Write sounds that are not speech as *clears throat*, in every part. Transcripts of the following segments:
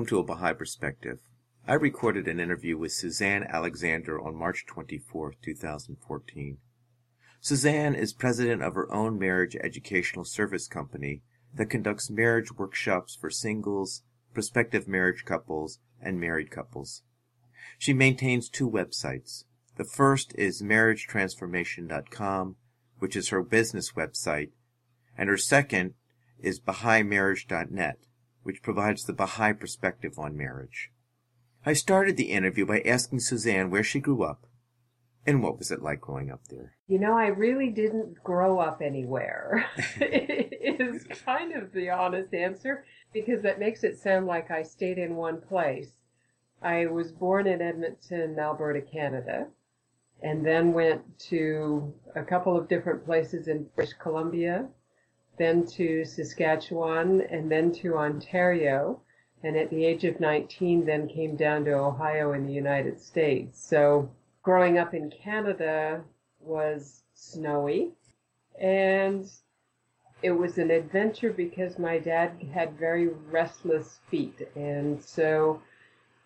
Welcome to A Baha'i Perspective. I recorded an interview with Susanne Alexander on March 24, 2014. Susanne is president of her own marriage educational service company that conducts marriage workshops for singles, prospective marriage couples, and married couples. She maintains two websites. The first is marriagetransformation.com, which is her business website, and her second is BahaiMarriage.net, which provides the Baha'i perspective on marriage. I started the interview by asking Susanne where she grew up and what was it like growing up there? You know, I really didn't grow up anywhere. *laughs* is *laughs* kind of the honest answer because that makes it sound like I stayed in one place. I was born in Edmonton, Alberta, Canada, and then went to a couple of different places in British Columbia, then to Saskatchewan, and then to Ontario. And at the age of 19, then came down to Ohio in the United States. So growing up in Canada was snowy and it was an adventure because my dad had very restless feet and so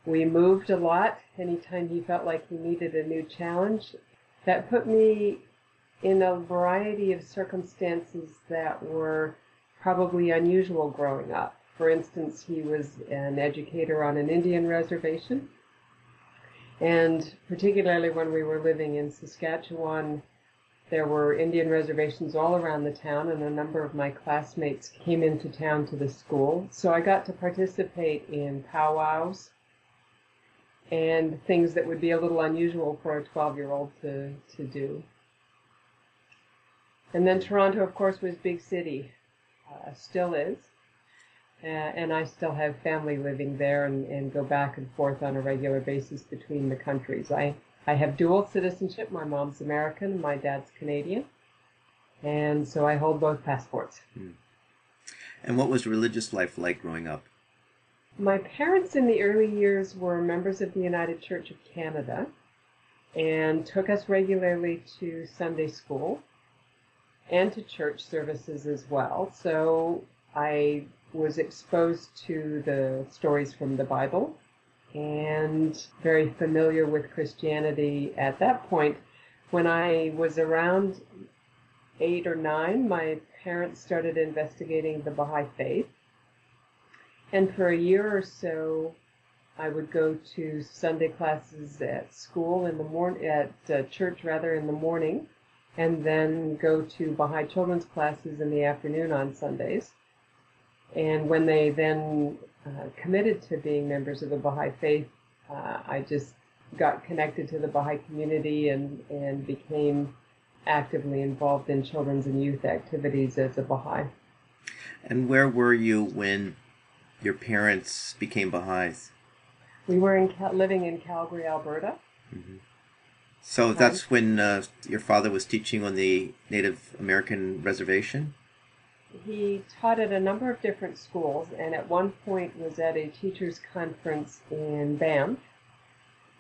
we moved a lot anytime he felt like he needed a new challenge that put me in a variety of circumstances that were probably unusual growing up for instance he was an educator on an indian reservation and particularly when we were living in Saskatchewan, there were Indian reservations all around the town, and a number of my classmates came into town to the school. So I got to participate in powwows and things that would be a little unusual for a 12 year old to, to do. And then Toronto, of course, was big city, uh, still is. Uh, and I still have family living there and, and go back and forth on a regular basis between the countries. I, I have dual citizenship. My mom's American, my dad's Canadian. And so I hold both passports. Hmm. And what was religious life like growing up? My parents in the early years were members of the United Church of Canada and took us regularly to Sunday school and to church services as well. So I was exposed to the stories from the Bible and very familiar with Christianity at that point. When I was around eight or nine, my parents started investigating the Baha'i faith. And for a year or so, I would go to Sunday classes at school in the morning, at uh, church rather in the morning, and then go to Baha'i children's classes in the afternoon on Sundays. And when they then uh, committed to being members of the Baha'i faith, uh, I just got connected to the Baha'i community and, and became actively involved in children's and youth activities as a Baha'i. And where were you when your parents became Baha'is? We were in living in Calgary, Alberta. Mm-hmm. So that's when uh, your father was teaching on the Native American reservation? he taught at a number of different schools and at one point was at a teachers conference in Banff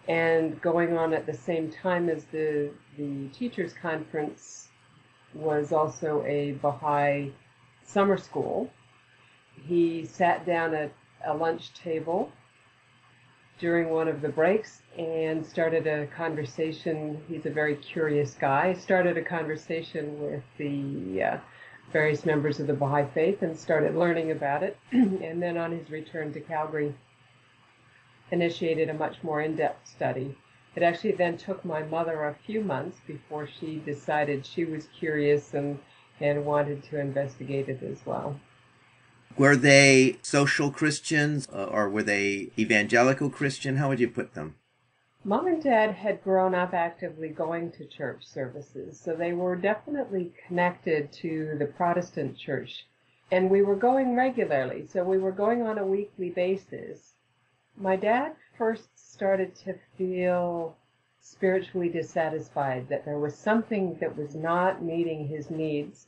and going on at the same time as the the teachers conference was also a Baha'i summer school. He sat down at a lunch table during one of the breaks and started a conversation. He's a very curious guy. Started a conversation with the uh, various members of the Baha'i faith and started learning about it. *clears throat* and then on his return to Calgary, initiated a much more in-depth study. It actually then took my mother a few months before she decided she was curious and, and wanted to investigate it as well. Were they social Christians uh, or were they evangelical Christian? How would you put them? Mom and Dad had grown up actively going to church services, so they were definitely connected to the Protestant church. And we were going regularly, so we were going on a weekly basis. My dad first started to feel spiritually dissatisfied, that there was something that was not meeting his needs.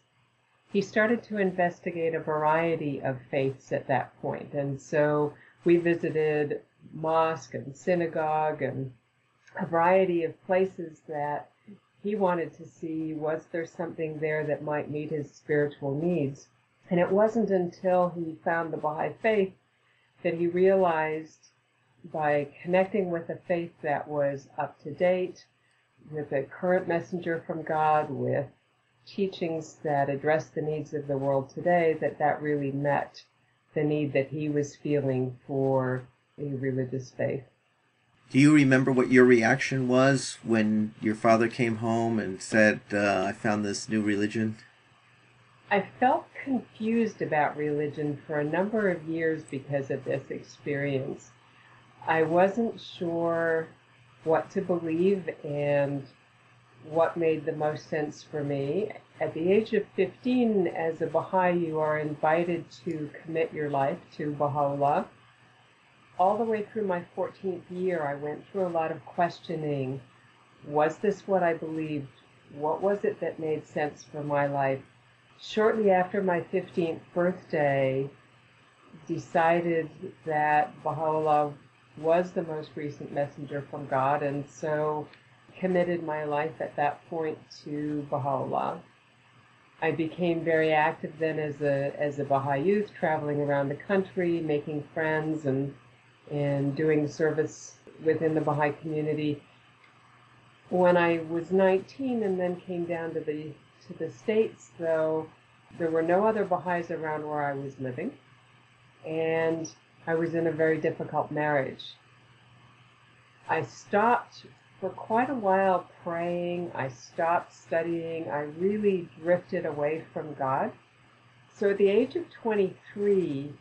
He started to investigate a variety of faiths at that point, and so we visited mosque and synagogue and a variety of places that he wanted to see was there something there that might meet his spiritual needs. And it wasn't until he found the Baha'i faith that he realized by connecting with a faith that was up to date, with a current messenger from God, with teachings that address the needs of the world today, that that really met the need that he was feeling for a religious faith. Do you remember what your reaction was when your father came home and said, uh, I found this new religion? I felt confused about religion for a number of years because of this experience. I wasn't sure what to believe and what made the most sense for me. At the age of 15, as a Baha'i, you are invited to commit your life to Baha'u'llah all the way through my 14th year, I went through a lot of questioning. Was this what I believed? What was it that made sense for my life? Shortly after my 15th birthday, decided that Baha'u'llah was the most recent messenger from God, and so committed my life at that point to Baha'u'llah. I became very active then as a as a Baha'i youth, traveling around the country, making friends and and doing service within the Baha'i community. When I was 19 and then came down to the to the states, though, there were no other Baha'is around where I was living, and I was in a very difficult marriage. I stopped for quite a while praying. I stopped studying. I really drifted away from God. So at the age of 23,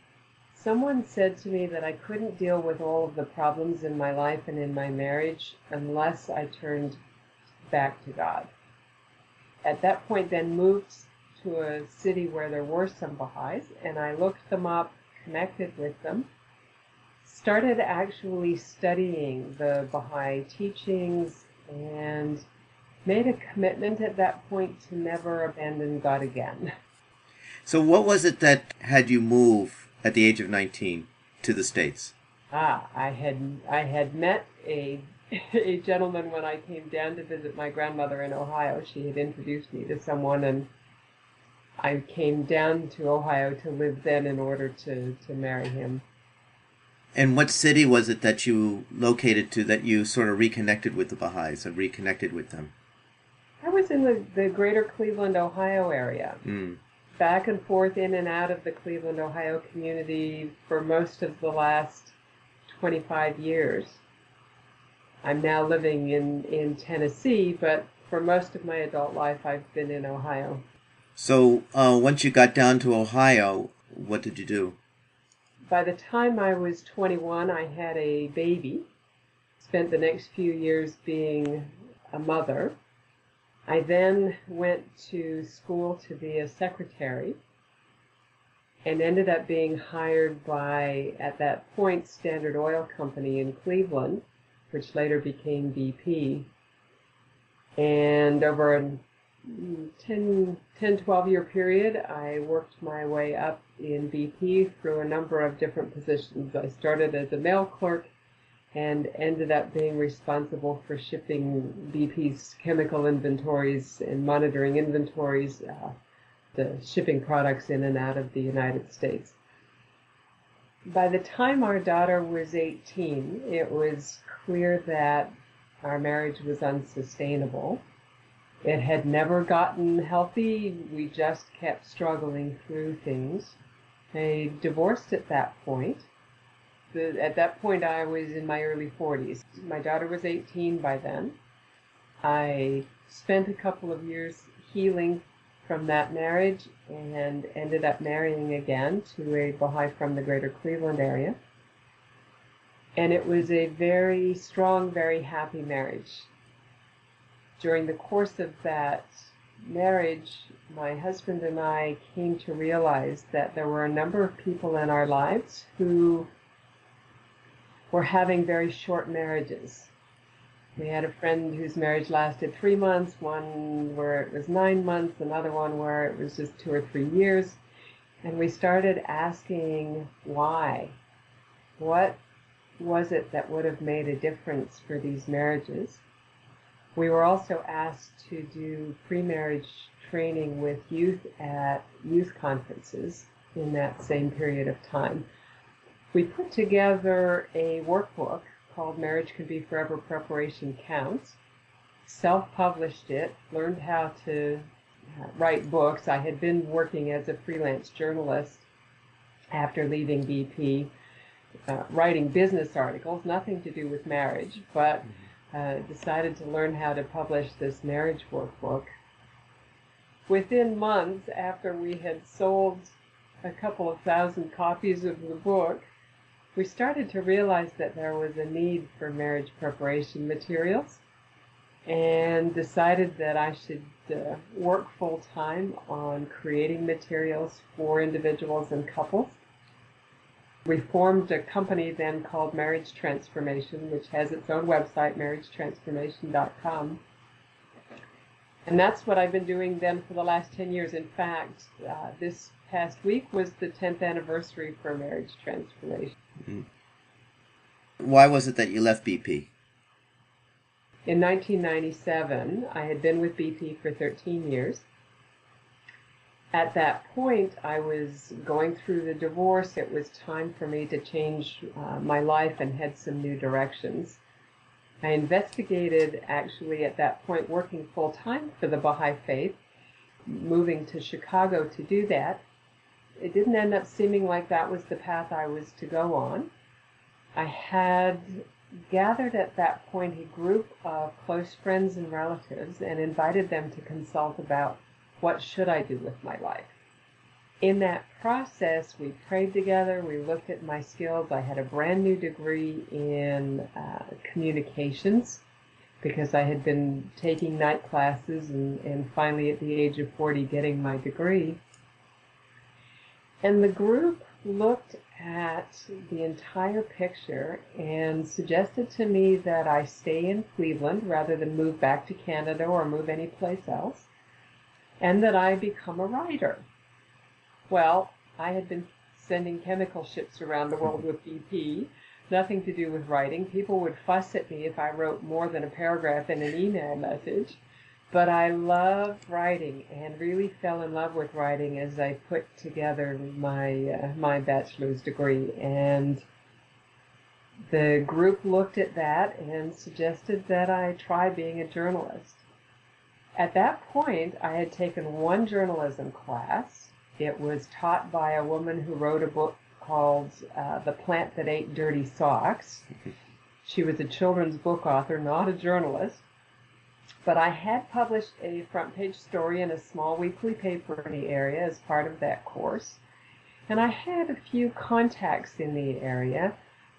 Someone said to me that I couldn't deal with all of the problems in my life and in my marriage unless I turned back to God. At that point, then moved to a city where there were some Baha'is, and I looked them up, connected with them, started actually studying the Baha'i teachings, and made a commitment at that point to never abandon God again. So, what was it that had you move at the age of 19 to the States? Ah, I had I had met a *laughs* a gentleman when I came down to visit my grandmother in Ohio. She had introduced me to someone, and I came down to Ohio to live then in order to, to marry him. And what city was it that you located to that you sort of reconnected with the Baha'is and reconnected with them? I was in the, the greater Cleveland, Ohio area. Mm back and forth in and out of the Cleveland, Ohio community for most of the last 25 years. I'm now living in, in Tennessee, but for most of my adult life, I've been in Ohio. So, uh, once you got down to Ohio, what did you do? By the time I was 21, I had a baby. Spent the next few years being a mother. I then went to school to be a secretary and ended up being hired by, at that point, Standard Oil Company in Cleveland, which later became BP. And over 10, 10 12 year period, I worked my way up in BP through a number of different positions. I started as a mail clerk and ended up being responsible for shipping BP's chemical inventories and monitoring inventories, uh, the shipping products in and out of the United States. By the time our daughter was 18, it was clear that our marriage was unsustainable. It had never gotten healthy. We just kept struggling through things. I divorced at that point the, at that point, I was in my early 40s. My daughter was 18 by then. I spent a couple of years healing from that marriage and ended up marrying again to a Baha'i from the greater Cleveland area. And it was a very strong, very happy marriage. During the course of that marriage, my husband and I came to realize that there were a number of people in our lives who were having very short marriages. We had a friend whose marriage lasted three months, one where it was nine months, another one where it was just two or three years. And we started asking why. What was it that would have made a difference for these marriages? We were also asked to do pre-marriage training with youth at youth conferences in that same period of time. We put together a workbook called Marriage Can Be Forever Preparation Counts, self-published it, learned how to write books. I had been working as a freelance journalist after leaving BP, uh, writing business articles, nothing to do with marriage, but uh, decided to learn how to publish this marriage workbook. Within months after we had sold a couple of thousand copies of the book, we started to realize that there was a need for marriage preparation materials and decided that I should uh, work full time on creating materials for individuals and couples. We formed a company then called Marriage Transformation, which has its own website, marriagetransformation.com. And that's what I've been doing then for the last 10 years. In fact, uh, this past week was the 10th anniversary for Marriage Transformation. Mm-hmm. Why was it that you left BP? In 1997, I had been with BP for 13 years at that point, I was going through the divorce. It was time for me to change uh, my life and head some new directions. I investigated, actually, at that point, working full time for the Baha'i Faith, moving to Chicago to do that. It didn't end up seeming like that was the path I was to go on. I had gathered at that point a group of close friends and relatives and invited them to consult about what should I do with my life? In that process, we prayed together, we looked at my skills. I had a brand new degree in uh, communications because I had been taking night classes and, and finally at the age of 40 getting my degree. And the group looked at the entire picture and suggested to me that I stay in Cleveland rather than move back to Canada or move anyplace else and that I become a writer. Well, I had been sending chemical ships around the world with BP, nothing to do with writing. People would fuss at me if I wrote more than a paragraph in an email message. But I love writing and really fell in love with writing as I put together my uh, my bachelor's degree and the group looked at that and suggested that I try being a journalist. At that point, I had taken one journalism class. It was taught by a woman who wrote a book called uh, The Plant That Ate Dirty Socks. *laughs* She was a children's book author, not a journalist. But I had published a front page story in a small weekly paper in the area as part of that course. And I had a few contacts in the area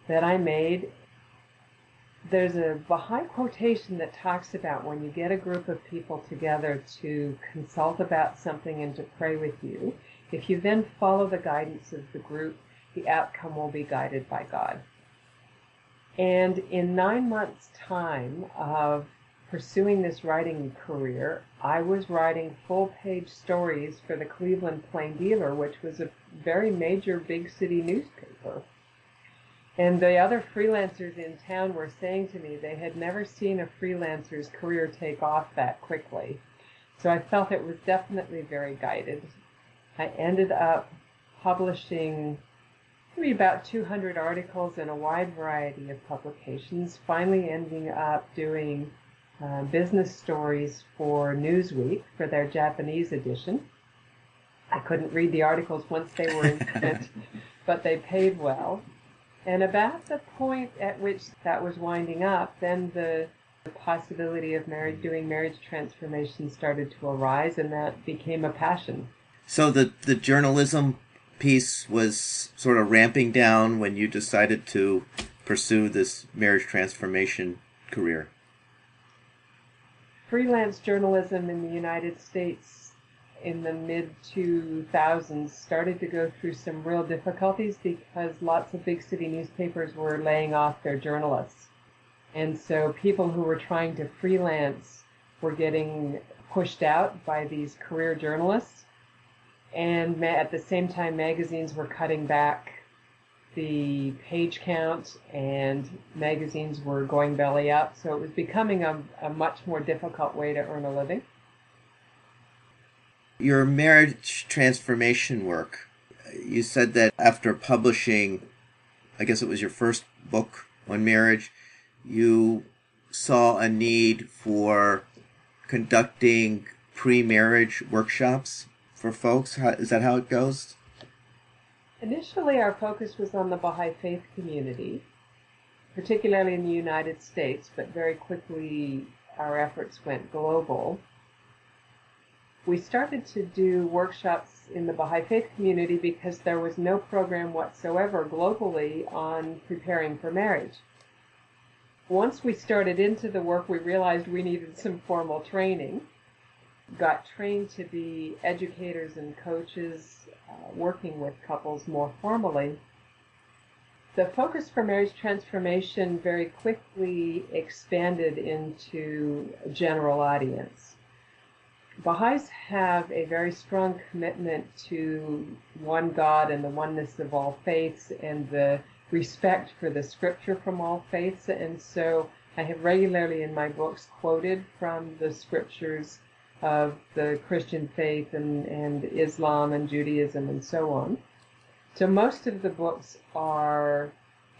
that I made there's a Baha'i quotation that talks about when you get a group of people together to consult about something and to pray with you, if you then follow the guidance of the group, the outcome will be guided by God. And in nine months' time of pursuing this writing career, I was writing full page stories for the Cleveland Plain Dealer, which was a very major big city newspaper. And the other freelancers in town were saying to me they had never seen a freelancer's career take off that quickly. So I felt it was definitely very guided. I ended up publishing maybe about 200 articles in a wide variety of publications, finally ending up doing uh, business stories for Newsweek for their Japanese edition. I couldn't read the articles once they were in print, *laughs* but they paid well. And about the point at which that was winding up, then the possibility of marriage, doing marriage transformation started to arise, and that became a passion. So the the journalism piece was sort of ramping down when you decided to pursue this marriage transformation career. Freelance journalism in the United States in the mid 2000s started to go through some real difficulties because lots of big city newspapers were laying off their journalists. And so people who were trying to freelance were getting pushed out by these career journalists. And at the same time, magazines were cutting back the page count and magazines were going belly up. So it was becoming a, a much more difficult way to earn a living. Your marriage transformation work, you said that after publishing, I guess it was your first book on marriage, you saw a need for conducting pre-marriage workshops for folks. How, is that how it goes? Initially, our focus was on the Baha'i Faith community, particularly in the United States, but very quickly our efforts went global. We started to do workshops in the Baha'i Faith community because there was no program whatsoever globally on preparing for marriage once we started into the work, we realized we needed some formal training. Got trained to be educators and coaches uh, working with couples more formally. The focus for marriage transformation very quickly expanded into a general audience. Baha'is have a very strong commitment to one God and the oneness of all faiths and the respect for the scripture from all faiths. And so I have regularly in my books quoted from the scriptures of the Christian faith and, and Islam and Judaism and so on. So most of the books are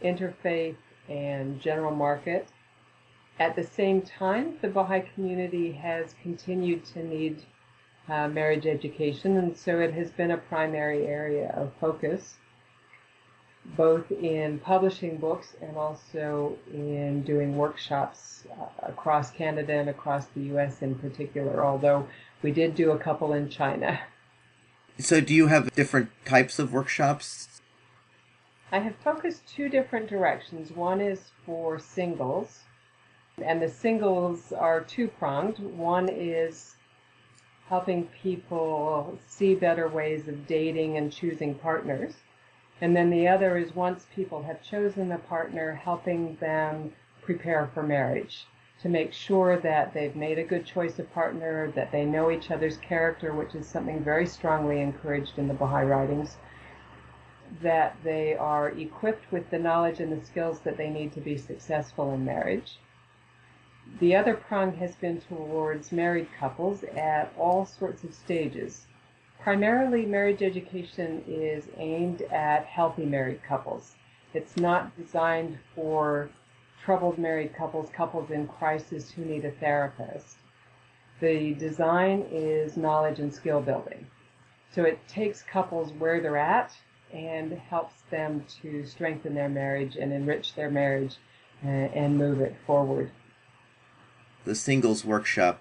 interfaith and general market. At the same time, the Baha'i community has continued to need uh, marriage education, and so it has been a primary area of focus both in publishing books and also in doing workshops uh, across Canada and across the US in particular, although we did do a couple in China. So, do you have different types of workshops? I have focused two different directions. One is for singles, and the singles are two pronged. One is helping people see better ways of dating and choosing partners and then the other is once people have chosen a partner, helping them prepare for marriage to make sure that they've made a good choice of partner, that they know each other's character, which is something very strongly encouraged in the Baha'i writings, that they are equipped with the knowledge and the skills that they need to be successful in marriage. The other prong has been towards married couples at all sorts of stages primarily marriage education is aimed at healthy married couples. It's not designed for troubled married couples, couples in crisis who need a therapist. The design is knowledge and skill building. So it takes couples where they're at and helps them to strengthen their marriage and enrich their marriage uh, and move it forward. The singles workshop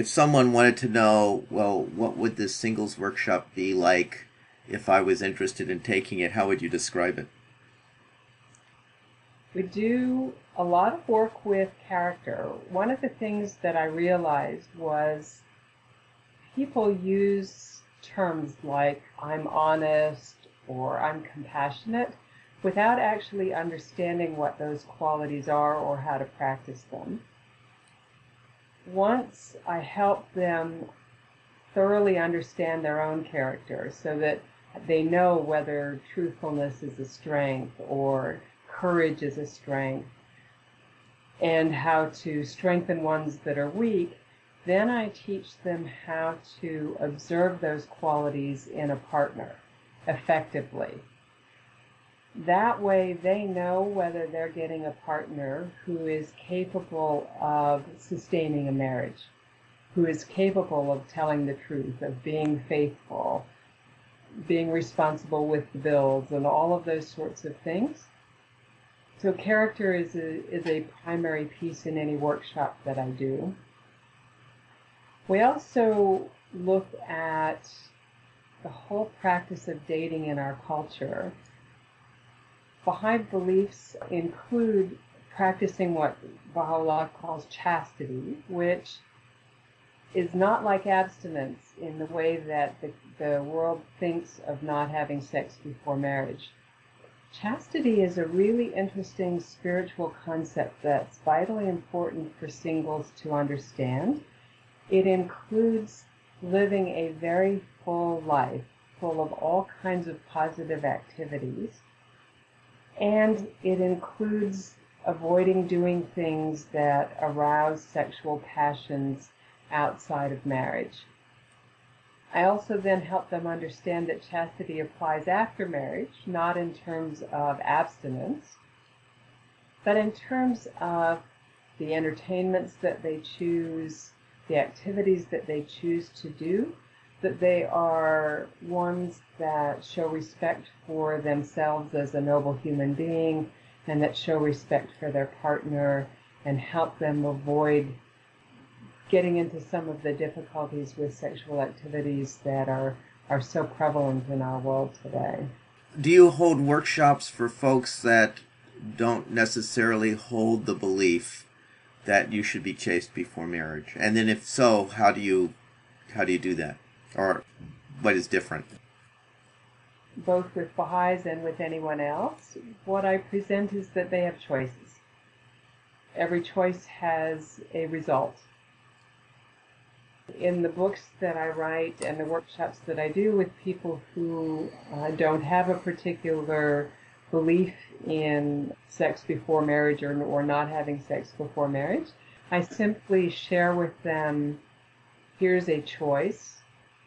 if someone wanted to know, well, what would this singles workshop be like if I was interested in taking it, how would you describe it? We do a lot of work with character. One of the things that I realized was people use terms like I'm honest or I'm compassionate without actually understanding what those qualities are or how to practice them once I help them thoroughly understand their own character so that they know whether truthfulness is a strength or courage is a strength and how to strengthen ones that are weak, then I teach them how to observe those qualities in a partner effectively. That way, they know whether they're getting a partner who is capable of sustaining a marriage, who is capable of telling the truth, of being faithful, being responsible with the bills, and all of those sorts of things. So, character is a, is a primary piece in any workshop that I do. We also look at the whole practice of dating in our culture Baha'i beliefs include practicing what Baha'u'llah calls chastity, which is not like abstinence in the way that the, the world thinks of not having sex before marriage. Chastity is a really interesting spiritual concept that's vitally important for singles to understand. It includes living a very full life, full of all kinds of positive activities, and it includes avoiding doing things that arouse sexual passions outside of marriage. I also then help them understand that chastity applies after marriage, not in terms of abstinence, but in terms of the entertainments that they choose, the activities that they choose to do, that they are ones that show respect for themselves as a noble human being and that show respect for their partner and help them avoid getting into some of the difficulties with sexual activities that are, are so prevalent in our world today. Do you hold workshops for folks that don't necessarily hold the belief that you should be chaste before marriage? And then if so, how do you how do you do that? Or what is different? Both with Baha'is and with anyone else, what I present is that they have choices. Every choice has a result in the books that I write and the workshops that I do with people who uh, don't have a particular belief in sex before marriage or, or not having sex before marriage, I simply share with them here's a choice,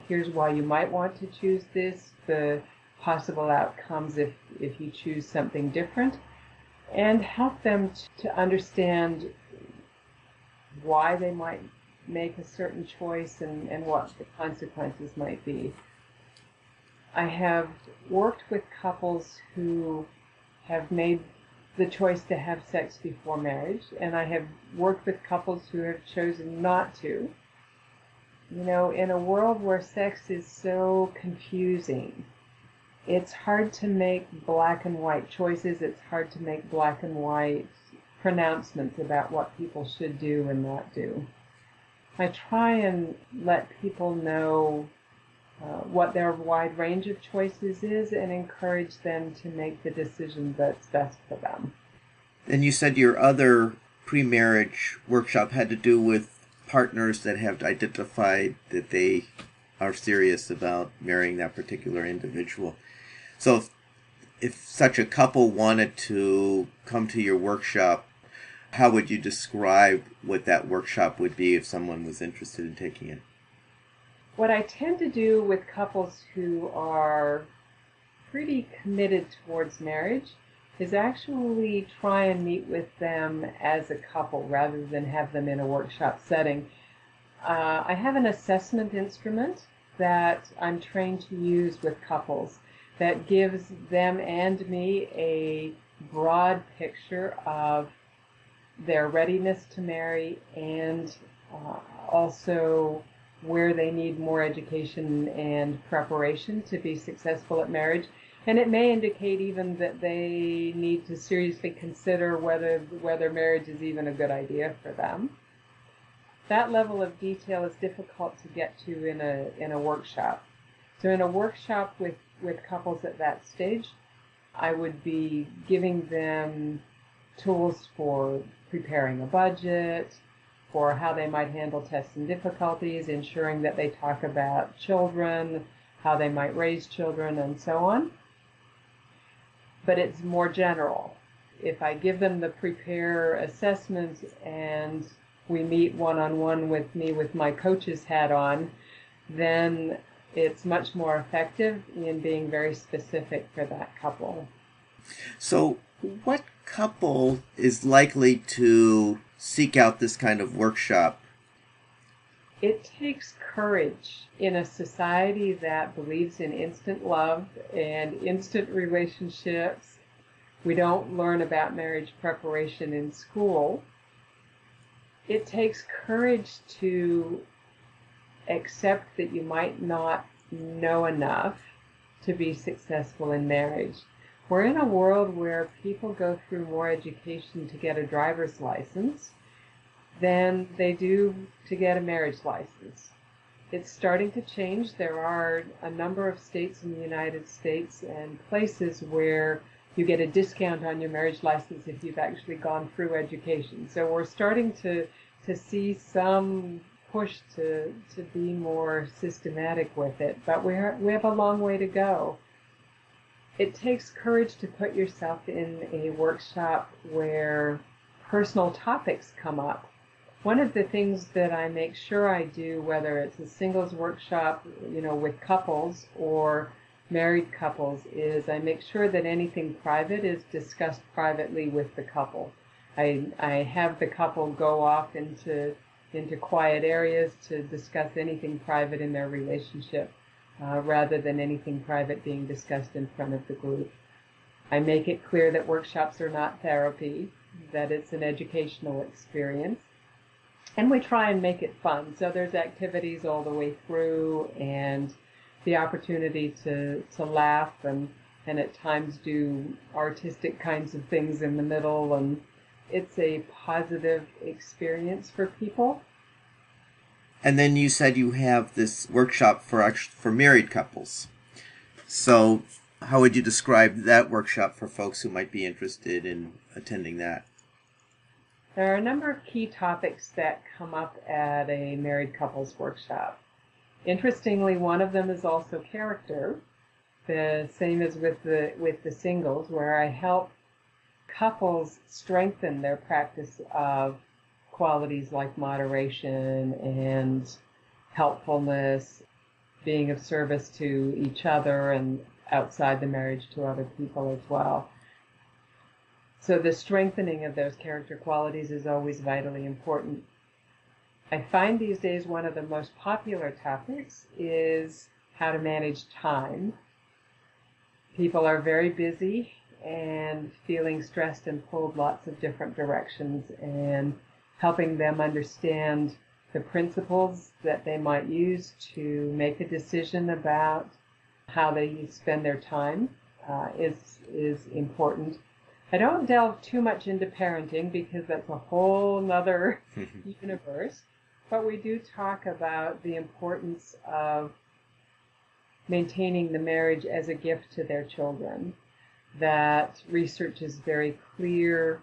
here's why you might want to choose this, the possible outcomes if, if you choose something different, and help them to understand why they might make a certain choice and, and what the consequences might be. I have worked with couples who have made the choice to have sex before marriage, and I have worked with couples who have chosen not to. You know, in a world where sex is so confusing, it's hard to make black and white choices, it's hard to make black and white pronouncements about what people should do and not do. I try and let people know uh, what their wide range of choices is and encourage them to make the decision that's best for them. And you said your other pre marriage workshop had to do with partners that have identified that they are serious about marrying that particular individual. So if, if such a couple wanted to come to your workshop, how would you describe what that workshop would be if someone was interested in taking it? What I tend to do with couples who are pretty committed towards marriage is actually try and meet with them as a couple rather than have them in a workshop setting. Uh, I have an assessment instrument that I'm trained to use with couples that gives them and me a broad picture of their readiness to marry and uh, also where they need more education and preparation to be successful at marriage. And it may indicate even that they need to seriously consider whether whether marriage is even a good idea for them. That level of detail is difficult to get to in a in a workshop. So in a workshop with, with couples at that stage, I would be giving them tools for preparing a budget, for how they might handle tests and difficulties, ensuring that they talk about children, how they might raise children, and so on. But it's more general. If I give them the prepare assessment and we meet one on one with me with my coach's hat on, then it's much more effective in being very specific for that couple. So, what couple is likely to seek out this kind of workshop? It takes courage in a society that believes in instant love and instant relationships. We don't learn about marriage preparation in school. It takes courage to accept that you might not know enough to be successful in marriage. We're in a world where people go through more education to get a driver's license than they do to get a marriage license. It's starting to change. There are a number of states in the United States and places where you get a discount on your marriage license if you've actually gone through education. So we're starting to to see some push to to be more systematic with it, but we we have a long way to go. It takes courage to put yourself in a workshop where personal topics come up one of the things that I make sure I do, whether it's a singles workshop, you know, with couples or married couples, is I make sure that anything private is discussed privately with the couple. I, I have the couple go off into into quiet areas to discuss anything private in their relationship, uh, rather than anything private being discussed in front of the group. I make it clear that workshops are not therapy, that it's an educational experience and we try and make it fun. So there's activities all the way through and the opportunity to, to laugh and, and at times do artistic kinds of things in the middle and it's a positive experience for people. And then you said you have this workshop for for married couples. So how would you describe that workshop for folks who might be interested in attending that? There are a number of key topics that come up at a married couples workshop. Interestingly, one of them is also character, the same as with the with the singles, where I help couples strengthen their practice of qualities like moderation and helpfulness, being of service to each other and outside the marriage to other people as well. So the strengthening of those character qualities is always vitally important. I find these days one of the most popular topics is how to manage time. People are very busy and feeling stressed and pulled lots of different directions and helping them understand the principles that they might use to make a decision about how they spend their time uh, is is important. I don't delve too much into parenting because that's a whole nother *laughs* universe, but we do talk about the importance of maintaining the marriage as a gift to their children. That research is very clear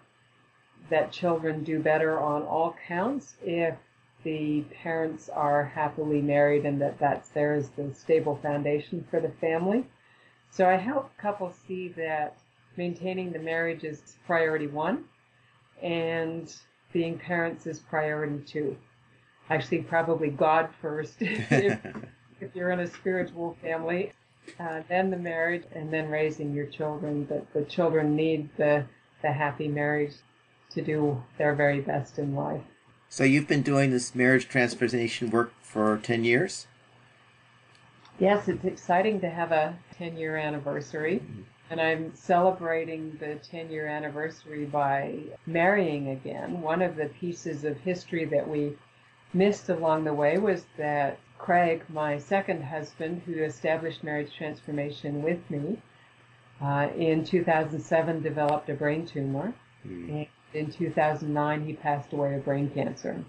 that children do better on all counts if the parents are happily married and that that's there as the stable foundation for the family. So I help couples see that maintaining the marriage is priority one, and being parents is priority two. Actually, probably God first *laughs* if, if you're in a spiritual family, uh, then the marriage, and then raising your children. But the children need the the happy marriage to do their very best in life. So you've been doing this marriage transformation work for 10 years? Yes, it's exciting to have a 10 year anniversary. Mm-hmm. And I'm celebrating the 10 year anniversary by marrying again. One of the pieces of history that we missed along the way was that Craig, my second husband, who established marriage transformation with me, uh, in 2007 developed a brain tumor. Mm. And in 2009, he passed away of brain cancer.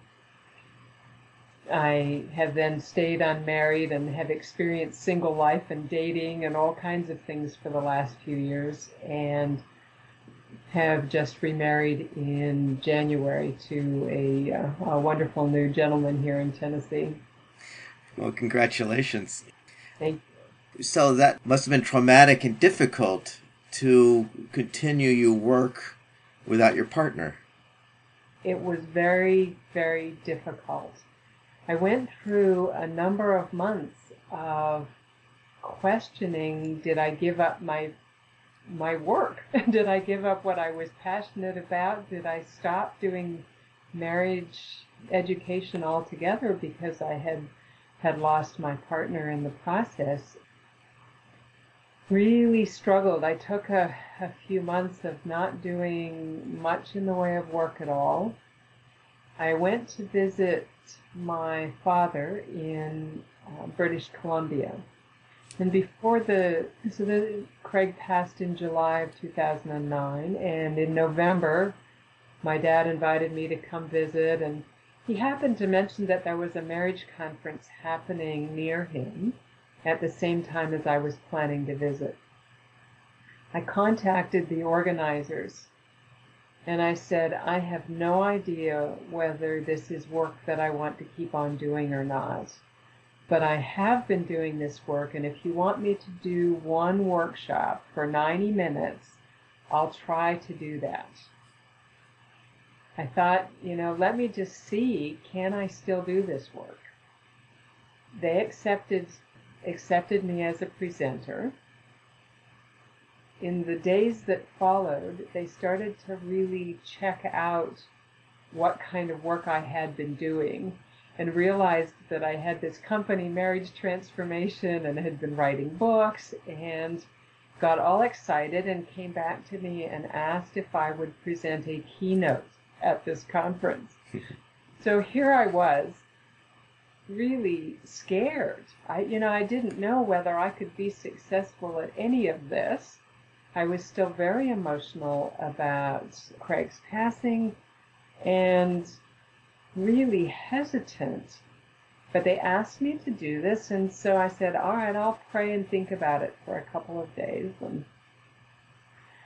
I have then stayed unmarried and have experienced single life and dating and all kinds of things for the last few years and have just remarried in January to a, uh, a wonderful new gentleman here in Tennessee. Well, congratulations. Thank you. So that must have been traumatic and difficult to continue your work without your partner. It was very, very difficult. I went through a number of months of questioning did I give up my my work? *laughs* did I give up what I was passionate about? Did I stop doing marriage education altogether because I had had lost my partner in the process? Really struggled. I took a, a few months of not doing much in the way of work at all. I went to visit my father in uh, British Columbia. And before the, so the, Craig passed in July of 2009, and in November, my dad invited me to come visit, and he happened to mention that there was a marriage conference happening near him at the same time as I was planning to visit. I contacted the organizers and I said, I have no idea whether this is work that I want to keep on doing or not. But I have been doing this work, and if you want me to do one workshop for 90 minutes, I'll try to do that. I thought, you know, let me just see, can I still do this work? They accepted accepted me as a presenter. In the days that followed, they started to really check out what kind of work I had been doing and realized that I had this company marriage transformation and had been writing books and got all excited and came back to me and asked if I would present a keynote at this conference. *laughs* so here I was, really scared. I, you know, I didn't know whether I could be successful at any of this. I was still very emotional about Craig's passing and really hesitant. But they asked me to do this, and so I said, all right, I'll pray and think about it for a couple of days. And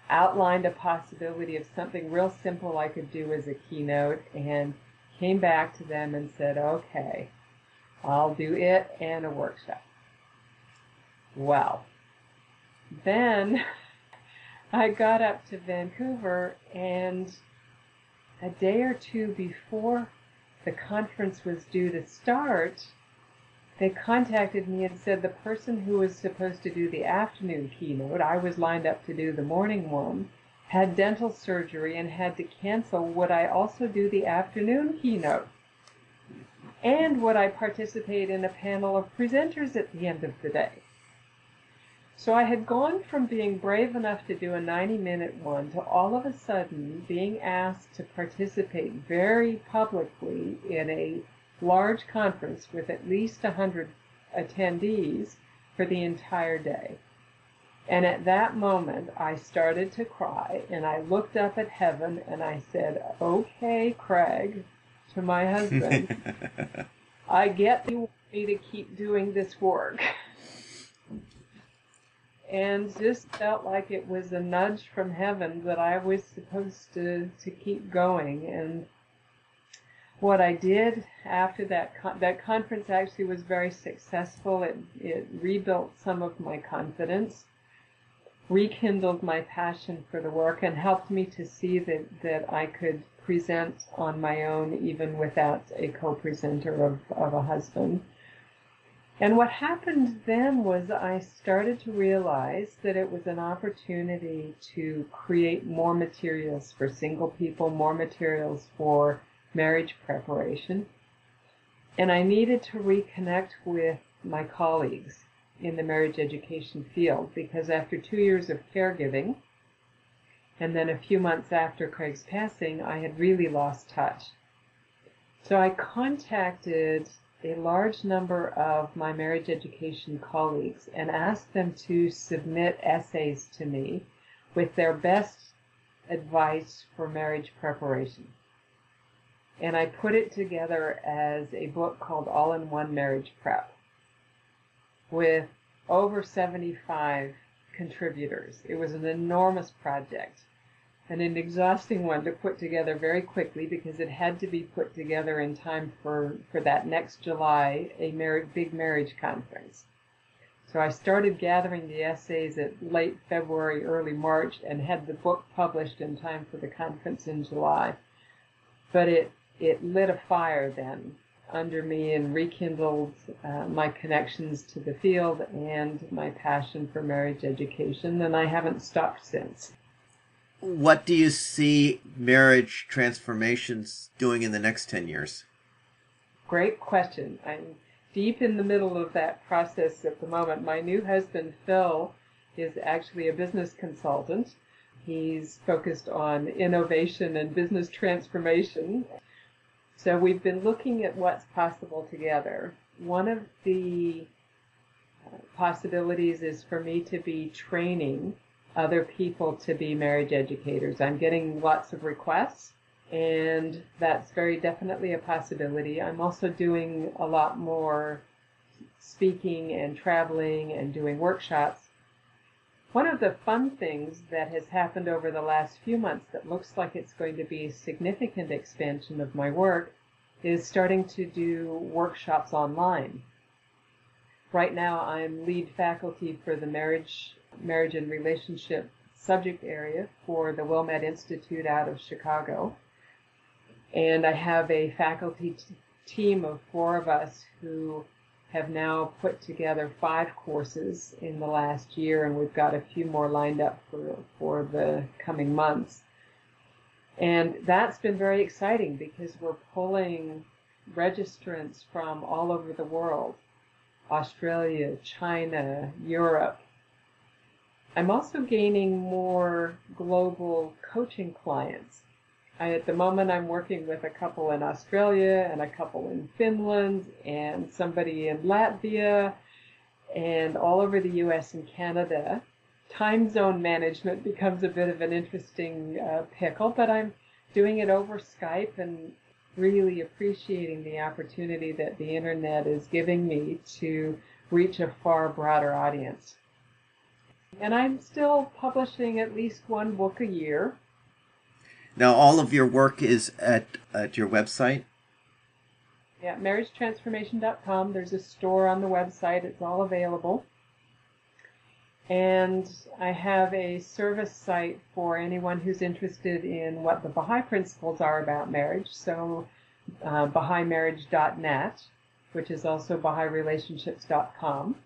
outlined a possibility of something real simple I could do as a keynote and came back to them and said, okay, I'll do it and a workshop. Well, then *laughs* I got up to Vancouver and a day or two before the conference was due to start, they contacted me and said the person who was supposed to do the afternoon keynote, I was lined up to do the morning one, had dental surgery and had to cancel. Would I also do the afternoon keynote? And would I participate in a panel of presenters at the end of the day? So I had gone from being brave enough to do a 90 minute one to all of a sudden being asked to participate very publicly in a large conference with at least 100 attendees for the entire day. And at that moment, I started to cry and I looked up at heaven and I said, Okay, Craig, to my husband, *laughs* I get you want me to keep doing this work. And just felt like it was a nudge from heaven that I was supposed to, to keep going. And what I did after that con- that conference actually was very successful. It it rebuilt some of my confidence, rekindled my passion for the work, and helped me to see that that I could present on my own even without a co-presenter of, of a husband. And what happened then was I started to realize that it was an opportunity to create more materials for single people, more materials for marriage preparation. And I needed to reconnect with my colleagues in the marriage education field because after two years of caregiving, and then a few months after Craig's passing, I had really lost touch. So I contacted a large number of my marriage education colleagues and asked them to submit essays to me with their best advice for marriage preparation and I put it together as a book called All in One Marriage Prep with over 75 contributors. It was an enormous project and an exhausting one to put together very quickly because it had to be put together in time for, for that next July, a big marriage conference. So I started gathering the essays at late February, early March, and had the book published in time for the conference in July. But it it lit a fire then under me and rekindled uh, my connections to the field and my passion for marriage education, and I haven't stopped since. What do you see marriage transformations doing in the next 10 years? Great question. I'm deep in the middle of that process at the moment. My new husband, Phil, is actually a business consultant. He's focused on innovation and business transformation. So we've been looking at what's possible together. One of the uh, possibilities is for me to be training other people to be marriage educators. I'm getting lots of requests and that's very definitely a possibility. I'm also doing a lot more speaking and traveling and doing workshops. One of the fun things that has happened over the last few months that looks like it's going to be a significant expansion of my work is starting to do workshops online. Right now I'm lead faculty for the marriage marriage and relationship subject area for the WillMed Institute out of Chicago. And I have a faculty t- team of four of us who have now put together five courses in the last year, and we've got a few more lined up for, for the coming months. And that's been very exciting because we're pulling registrants from all over the world Australia, China, Europe. I'm also gaining more global coaching clients. I, at the moment, I'm working with a couple in Australia and a couple in Finland and somebody in Latvia and all over the US and Canada. Time zone management becomes a bit of an interesting uh, pickle, but I'm doing it over Skype and really appreciating the opportunity that the internet is giving me to reach a far broader audience. And I'm still publishing at least one book a year. Now, all of your work is at at your website. Yeah, marriagetransformation.com. There's a store on the website. It's all available. And I have a service site for anyone who's interested in what the Baha'i principles are about marriage. So, uh, BahaiMarriage.net, which is also BahaiRelationships.com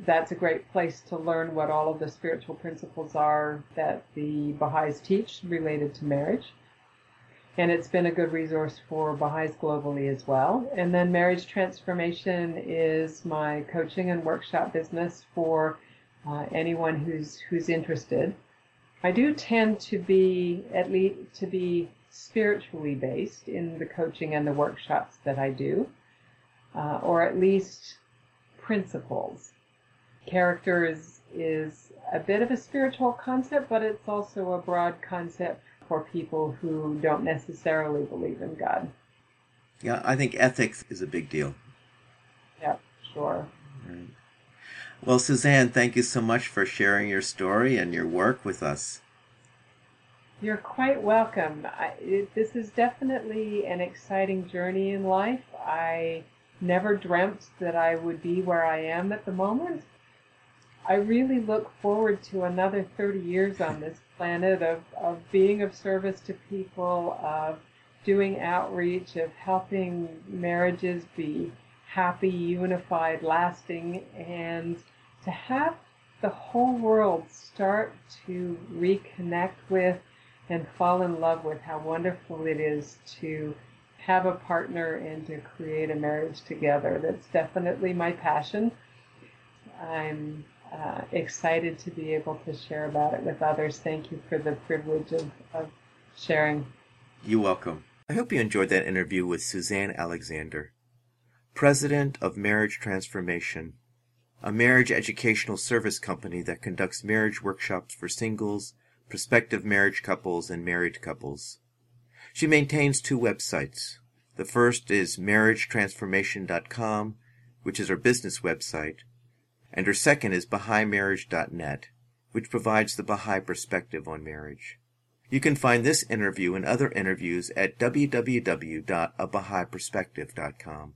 that's a great place to learn what all of the spiritual principles are that the Baha'is teach related to marriage. And it's been a good resource for Baha'is globally as well. And then Marriage Transformation is my coaching and workshop business for uh, anyone who's who's interested. I do tend to be at least to be spiritually based in the coaching and the workshops that I do, uh, or at least principles character is is a bit of a spiritual concept, but it's also a broad concept for people who don't necessarily believe in God. Yeah, I think ethics is a big deal. Yeah, sure. Right. Well, Susanne, thank you so much for sharing your story and your work with us. You're quite welcome. I, it, this is definitely an exciting journey in life. I never dreamt that I would be where I am at the moment, I really look forward to another 30 years on this planet of, of being of service to people, of doing outreach, of helping marriages be happy, unified, lasting, and to have the whole world start to reconnect with and fall in love with how wonderful it is to have a partner and to create a marriage together. That's definitely my passion. I'm uh, excited to be able to share about it with others. Thank you for the privilege of, of sharing. You're welcome. I hope you enjoyed that interview with Susanne Alexander, President of Marriage Transformation, a marriage educational service company that conducts marriage workshops for singles, prospective marriage couples, and married couples. She maintains two websites. The first is marriagetransformation.com, which is her business website, and her second is BahaiMarriage.net, which provides the Baha'i perspective on marriage. You can find this interview and other interviews at www.abahaiperspective.com.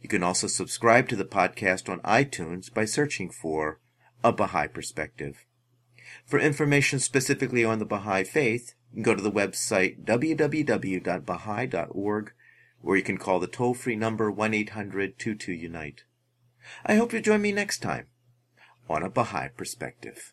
You can also subscribe to the podcast on iTunes by searching for A Baha'i Perspective. For information specifically on the Baha'i Faith, go to the website www.baha'i.org, or you can call the toll-free number 1-800-22-UNITE. I hope you join me next time on a Baha'i Perspective.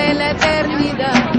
de la eternidad.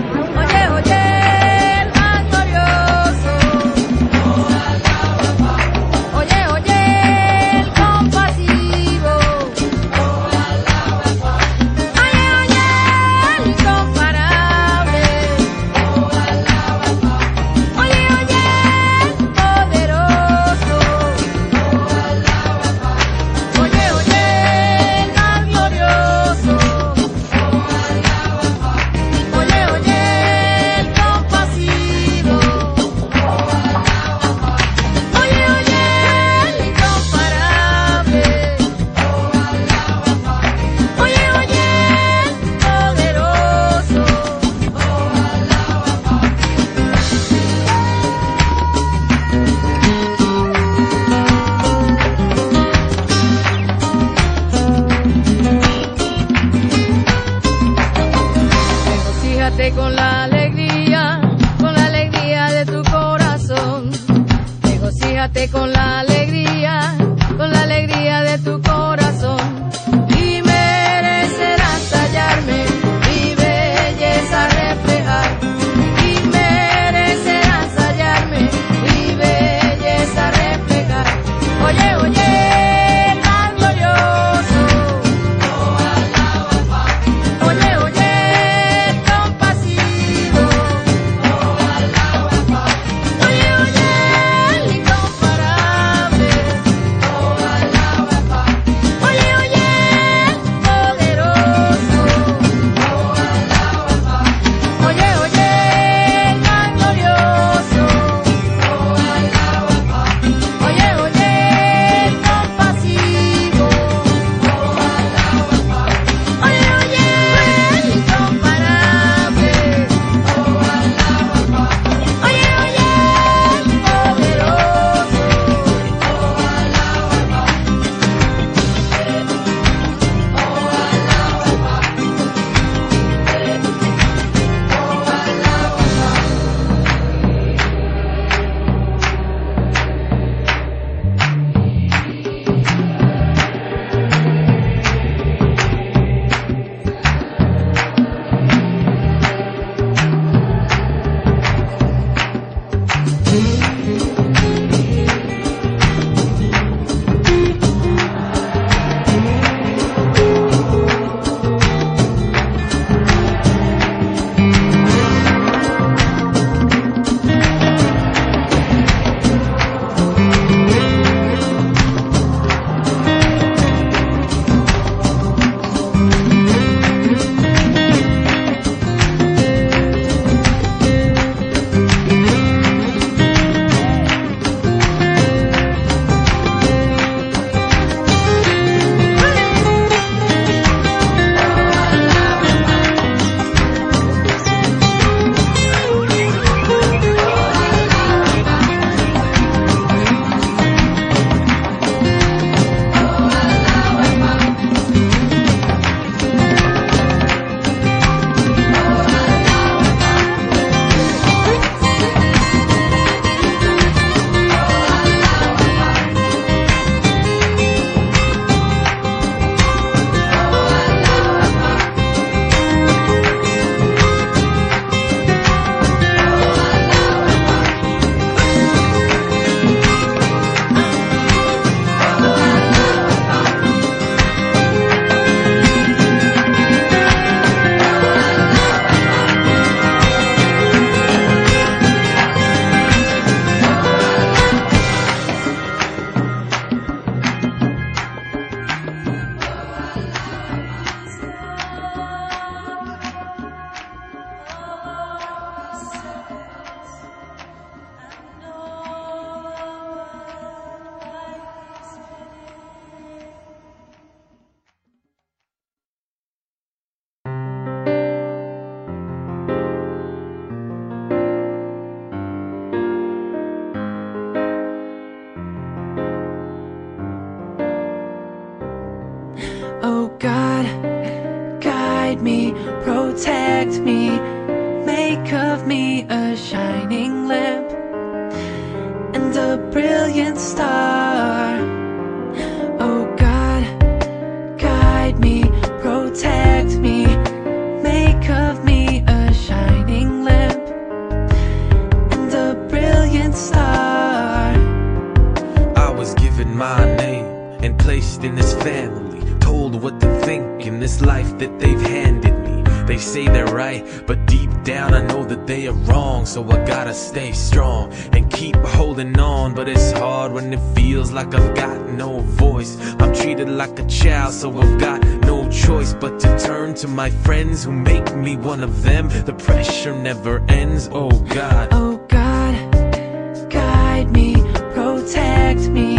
make me one of them. The pressure never ends, oh God. Oh God, guide me, protect me,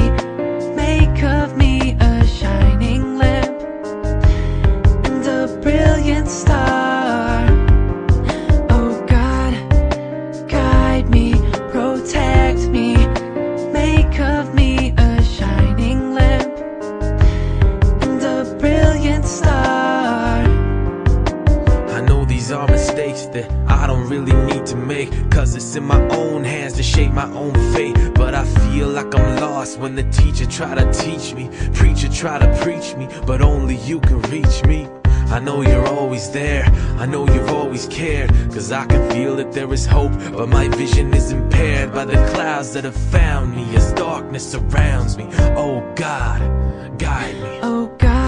make of me. In my own hands to shape my own fate. But I feel like I'm lost when the teacher try to teach me. Preacher try to preach me, but only you can reach me. I know you're always there, I know you've always cared Cause I can feel that there is hope But my vision is impaired by the clouds that have found me As darkness surrounds me Oh God, guide me Oh God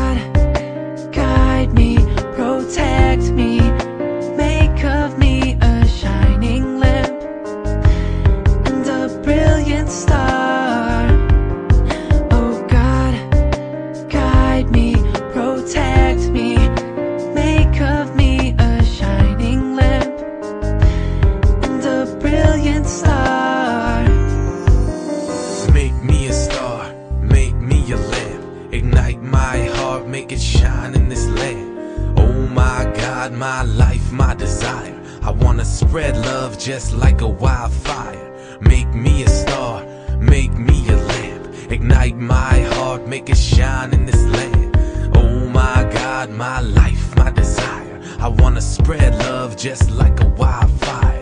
just like a wildfire. Make me a star, make me a lamp. Ignite my heart, make it shine in this land. Oh my God, my life, my desire. I wanna spread love just like a wildfire.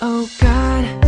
Oh God.